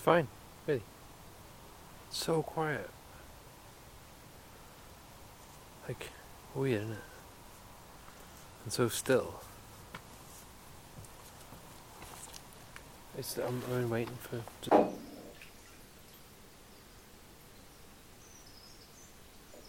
fine, really. It's so quiet. Like, weird, isn't it? And so still. It's, I'm, I'm waiting for.